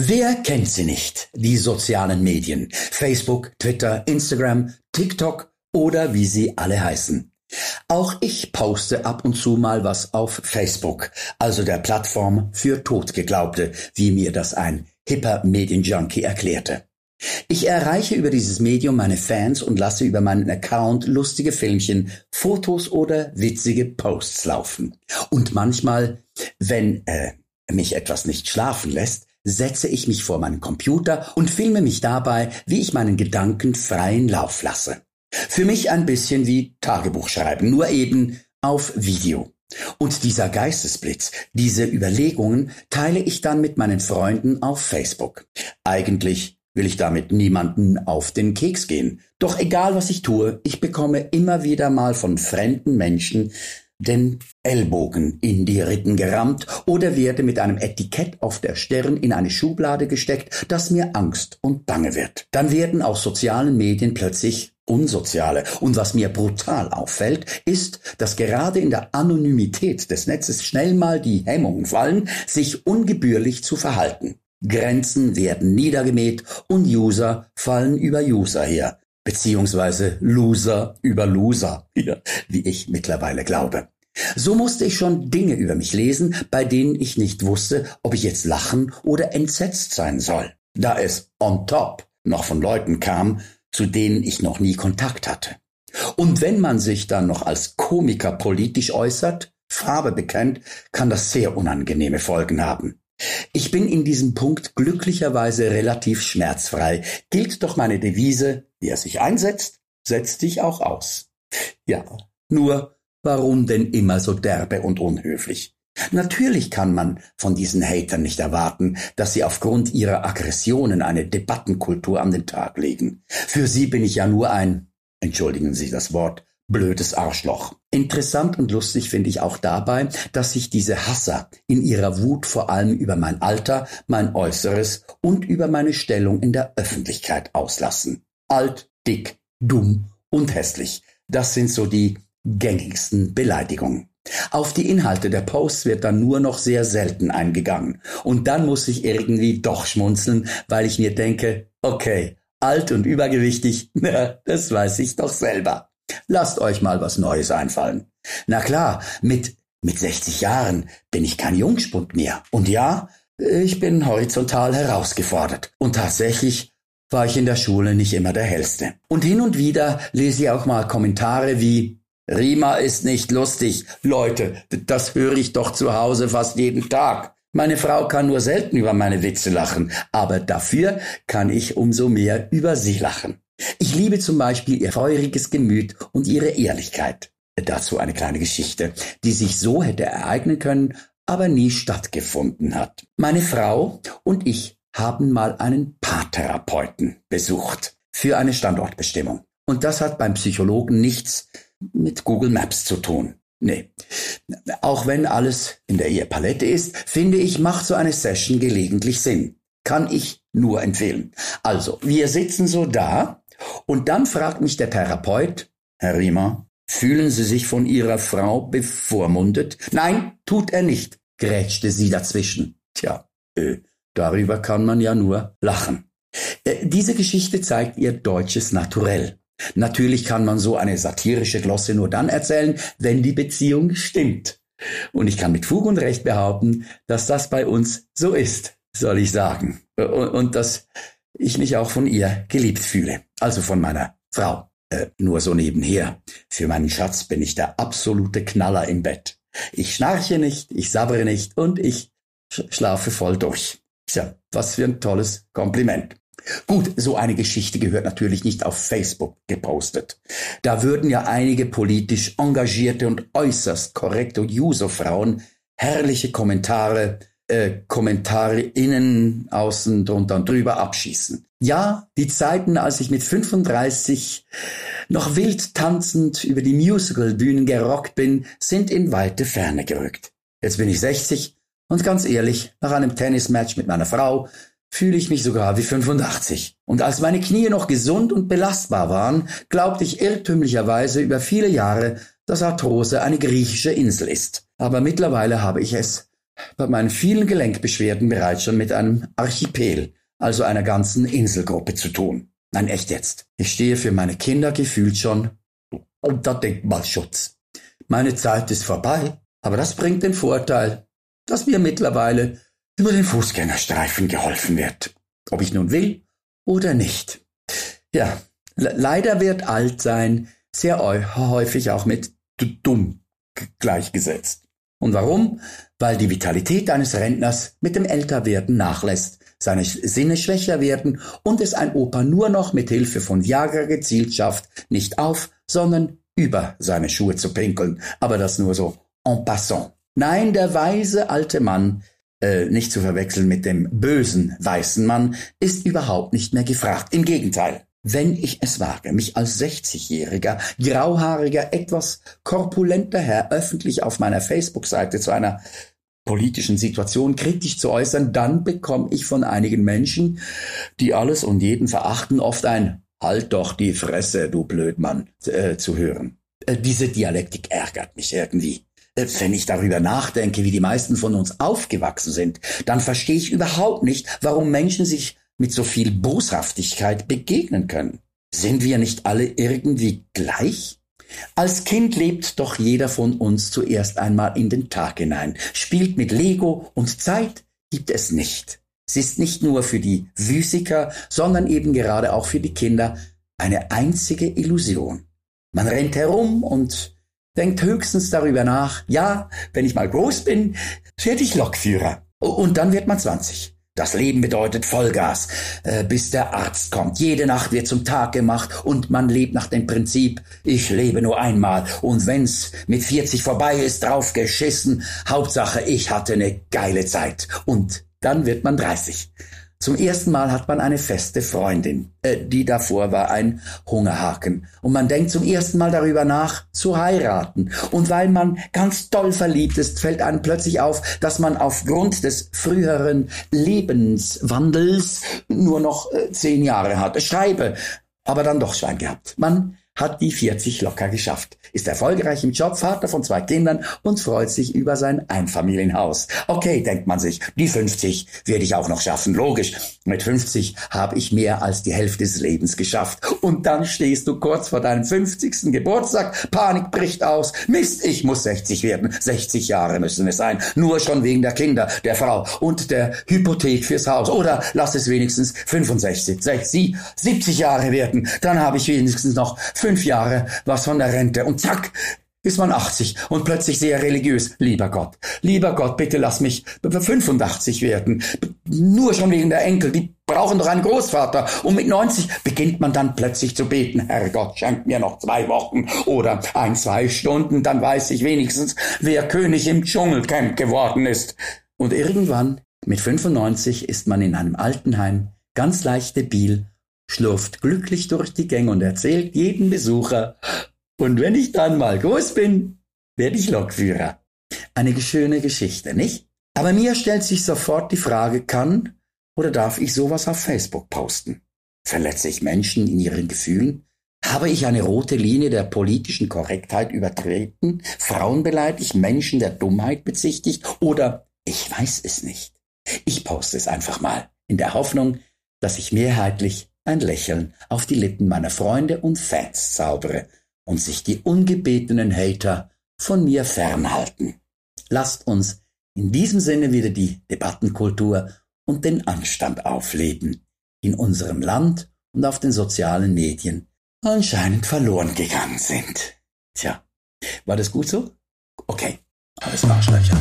Wer kennt sie nicht? Die sozialen Medien. Facebook, Twitter, Instagram, TikTok oder wie sie alle heißen. Auch ich poste ab und zu mal was auf Facebook, also der Plattform für Totgeglaubte, wie mir das ein hipper Medienjunkie erklärte. Ich erreiche über dieses Medium meine Fans und lasse über meinen Account lustige Filmchen, Fotos oder witzige Posts laufen. Und manchmal, wenn äh, mich etwas nicht schlafen lässt, setze ich mich vor meinen Computer und filme mich dabei, wie ich meinen Gedanken freien Lauf lasse. Für mich ein bisschen wie Tagebuch schreiben, nur eben auf Video. Und dieser Geistesblitz, diese Überlegungen teile ich dann mit meinen Freunden auf Facebook. Eigentlich will ich damit niemanden auf den Keks gehen. Doch egal was ich tue, ich bekomme immer wieder mal von fremden Menschen den Ellbogen in die Rippen gerammt oder werde mit einem Etikett auf der Stirn in eine Schublade gesteckt, das mir Angst und Bange wird. Dann werden aus sozialen Medien plötzlich unsoziale. Und was mir brutal auffällt, ist, dass gerade in der Anonymität des Netzes schnell mal die Hemmungen fallen, sich ungebührlich zu verhalten. Grenzen werden niedergemäht und User fallen über User her beziehungsweise Loser über Loser, wie ich mittlerweile glaube. So musste ich schon Dinge über mich lesen, bei denen ich nicht wusste, ob ich jetzt lachen oder entsetzt sein soll, da es on top noch von Leuten kam, zu denen ich noch nie Kontakt hatte. Und wenn man sich dann noch als Komiker politisch äußert, Farbe bekennt, kann das sehr unangenehme Folgen haben. Ich bin in diesem Punkt glücklicherweise relativ schmerzfrei, gilt doch meine Devise, wer sich einsetzt, setzt sich auch aus. Ja, nur warum denn immer so derbe und unhöflich? Natürlich kann man von diesen Hatern nicht erwarten, dass sie aufgrund ihrer Aggressionen eine Debattenkultur an den Tag legen. Für sie bin ich ja nur ein, entschuldigen Sie das Wort, blödes Arschloch. Interessant und lustig finde ich auch dabei, dass sich diese Hasser in ihrer Wut vor allem über mein Alter, mein Äußeres und über meine Stellung in der Öffentlichkeit auslassen. Alt, dick, dumm und hässlich. Das sind so die gängigsten Beleidigungen. Auf die Inhalte der Posts wird dann nur noch sehr selten eingegangen. Und dann muss ich irgendwie doch schmunzeln, weil ich mir denke, okay, alt und übergewichtig, das weiß ich doch selber. Lasst euch mal was Neues einfallen. Na klar, mit, mit 60 Jahren bin ich kein Jungspund mehr. Und ja, ich bin horizontal herausgefordert. Und tatsächlich war ich in der Schule nicht immer der Hellste. Und hin und wieder lese ich auch mal Kommentare wie Rima ist nicht lustig. Leute, das höre ich doch zu Hause fast jeden Tag. Meine Frau kann nur selten über meine Witze lachen, aber dafür kann ich umso mehr über sie lachen. Ich liebe zum Beispiel ihr feuriges Gemüt und ihre Ehrlichkeit. Dazu eine kleine Geschichte, die sich so hätte ereignen können, aber nie stattgefunden hat. Meine Frau und ich haben mal einen Paartherapeuten besucht für eine Standortbestimmung. Und das hat beim Psychologen nichts mit Google Maps zu tun. Nee. Auch wenn alles in der Ehepalette ist, finde ich, macht so eine Session gelegentlich Sinn. Kann ich nur empfehlen. Also, wir sitzen so da und dann fragt mich der Therapeut, Herr Riemer, fühlen Sie sich von Ihrer Frau bevormundet? Nein, tut er nicht, grätschte sie dazwischen. Tja, äh, darüber kann man ja nur lachen. Äh, diese Geschichte zeigt ihr deutsches Naturell. Natürlich kann man so eine satirische Glosse nur dann erzählen, wenn die Beziehung stimmt. Und ich kann mit Fug und Recht behaupten, dass das bei uns so ist, soll ich sagen. Und, und dass ich mich auch von ihr geliebt fühle, also von meiner Frau. Äh, nur so nebenher. Für meinen Schatz bin ich der absolute Knaller im Bett. Ich schnarche nicht, ich sabbere nicht und ich sch schlafe voll durch. Tja, was für ein tolles Kompliment. Gut, so eine Geschichte gehört natürlich nicht auf Facebook gepostet. Da würden ja einige politisch engagierte und äußerst korrekte User-Frauen herrliche Kommentare äh, Kommentare innen, außen, drunter und drüber abschießen. Ja, die Zeiten, als ich mit 35 noch wild tanzend über die Musicalbühnen gerockt bin, sind in weite Ferne gerückt. Jetzt bin ich 60 und ganz ehrlich, nach einem Tennismatch mit meiner Frau fühle ich mich sogar wie 85. Und als meine Knie noch gesund und belastbar waren, glaubte ich irrtümlicherweise über viele Jahre, dass Arthrose eine griechische Insel ist. Aber mittlerweile habe ich es bei meinen vielen Gelenkbeschwerden bereits schon mit einem Archipel, also einer ganzen Inselgruppe zu tun. Nein, echt jetzt. Ich stehe für meine Kinder gefühlt schon unter Denkmalschutz. Meine Zeit ist vorbei, aber das bringt den Vorteil, dass mir mittlerweile über den Fußgängerstreifen geholfen wird. Ob ich nun will oder nicht. Ja, leider wird alt sein sehr häufig auch mit dumm gleichgesetzt. Und warum? Weil die Vitalität eines Rentners mit dem Älterwerden nachlässt, seine Sinne schwächer werden und es ein Opa nur noch mit Hilfe von Viagra gezielt schafft, nicht auf, sondern über seine Schuhe zu pinkeln. Aber das nur so en passant. Nein, der weise alte Mann, äh, nicht zu verwechseln mit dem bösen weißen Mann, ist überhaupt nicht mehr gefragt. Im Gegenteil. Wenn ich es wage, mich als 60-jähriger, grauhaariger, etwas korpulenter Herr öffentlich auf meiner Facebook-Seite zu einer politischen Situation kritisch zu äußern, dann bekomme ich von einigen Menschen, die alles und jeden verachten, oft ein Halt doch die Fresse, du Blödmann, äh, zu hören. Äh, diese Dialektik ärgert mich irgendwie. Wenn ich darüber nachdenke, wie die meisten von uns aufgewachsen sind, dann verstehe ich überhaupt nicht, warum Menschen sich mit so viel Boshaftigkeit begegnen können. Sind wir nicht alle irgendwie gleich? Als Kind lebt doch jeder von uns zuerst einmal in den Tag hinein, spielt mit Lego und Zeit gibt es nicht. Sie ist nicht nur für die Physiker, sondern eben gerade auch für die Kinder eine einzige Illusion. Man rennt herum und denkt höchstens darüber nach, ja, wenn ich mal groß bin, werde ich Lokführer. Und dann wird man 20. Das Leben bedeutet Vollgas, äh, bis der Arzt kommt. Jede Nacht wird zum Tag gemacht und man lebt nach dem Prinzip, ich lebe nur einmal und wenn's mit 40 vorbei ist, drauf geschissen, Hauptsache ich hatte eine geile Zeit. Und dann wird man 30. Zum ersten Mal hat man eine feste Freundin, äh, die davor war ein Hungerhaken. Und man denkt zum ersten Mal darüber nach, zu heiraten. Und weil man ganz toll verliebt ist, fällt einem plötzlich auf, dass man aufgrund des früheren Lebenswandels nur noch äh, zehn Jahre hat. Schreibe, aber dann doch Schwein gehabt. Man hat die 40 locker geschafft, ist erfolgreich im Job, Vater von zwei Kindern und freut sich über sein Einfamilienhaus. Okay, denkt man sich, die 50 werde ich auch noch schaffen. Logisch, mit 50 habe ich mehr als die Hälfte des Lebens geschafft. Und dann stehst du kurz vor deinem 50. Geburtstag, Panik bricht aus, Mist, ich muss 60 werden. 60 Jahre müssen es sein, nur schon wegen der Kinder, der Frau und der Hypothek fürs Haus. Oder lass es wenigstens 65, 60, 70 Jahre werden, dann habe ich wenigstens noch fünf Jahre was von der Rente und zack, ist man 80 und plötzlich sehr religiös. Lieber Gott, lieber Gott, bitte lass mich 85 werden. Nur schon wegen der Enkel, die brauchen doch einen Großvater. Und mit 90 beginnt man dann plötzlich zu beten. Herrgott, schenk mir noch zwei Wochen oder ein, zwei Stunden, dann weiß ich wenigstens, wer König im Dschungelcamp geworden ist. Und irgendwann, mit 95, ist man in einem Altenheim, ganz leicht debil schlurft glücklich durch die Gänge und erzählt jedem Besucher, und wenn ich dann mal groß bin, werde ich Lokführer. Eine schöne Geschichte, nicht? Aber mir stellt sich sofort die Frage, kann oder darf ich sowas auf Facebook posten? Verletze ich Menschen in ihren Gefühlen? Habe ich eine rote Linie der politischen Korrektheit übertreten? Frauen beleidigt, Menschen der Dummheit bezichtigt? Oder ich weiß es nicht. Ich poste es einfach mal, in der Hoffnung, dass ich mehrheitlich ein Lächeln auf die Lippen meiner Freunde und Fans zaubere und sich die ungebetenen Hater von mir fernhalten. Lasst uns in diesem Sinne wieder die Debattenkultur und den Anstand aufleben, in unserem Land und auf den sozialen Medien anscheinend verloren gegangen sind. Tja, war das gut so? Okay, alles Arschlöcher.